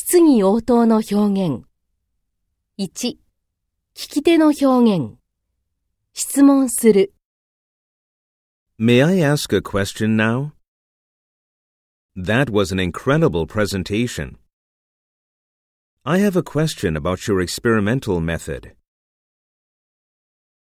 質疑応答の表現。1、聞き手の表現。質問する。May I ask a question now? That was an incredible presentation. I have a question about your experimental method.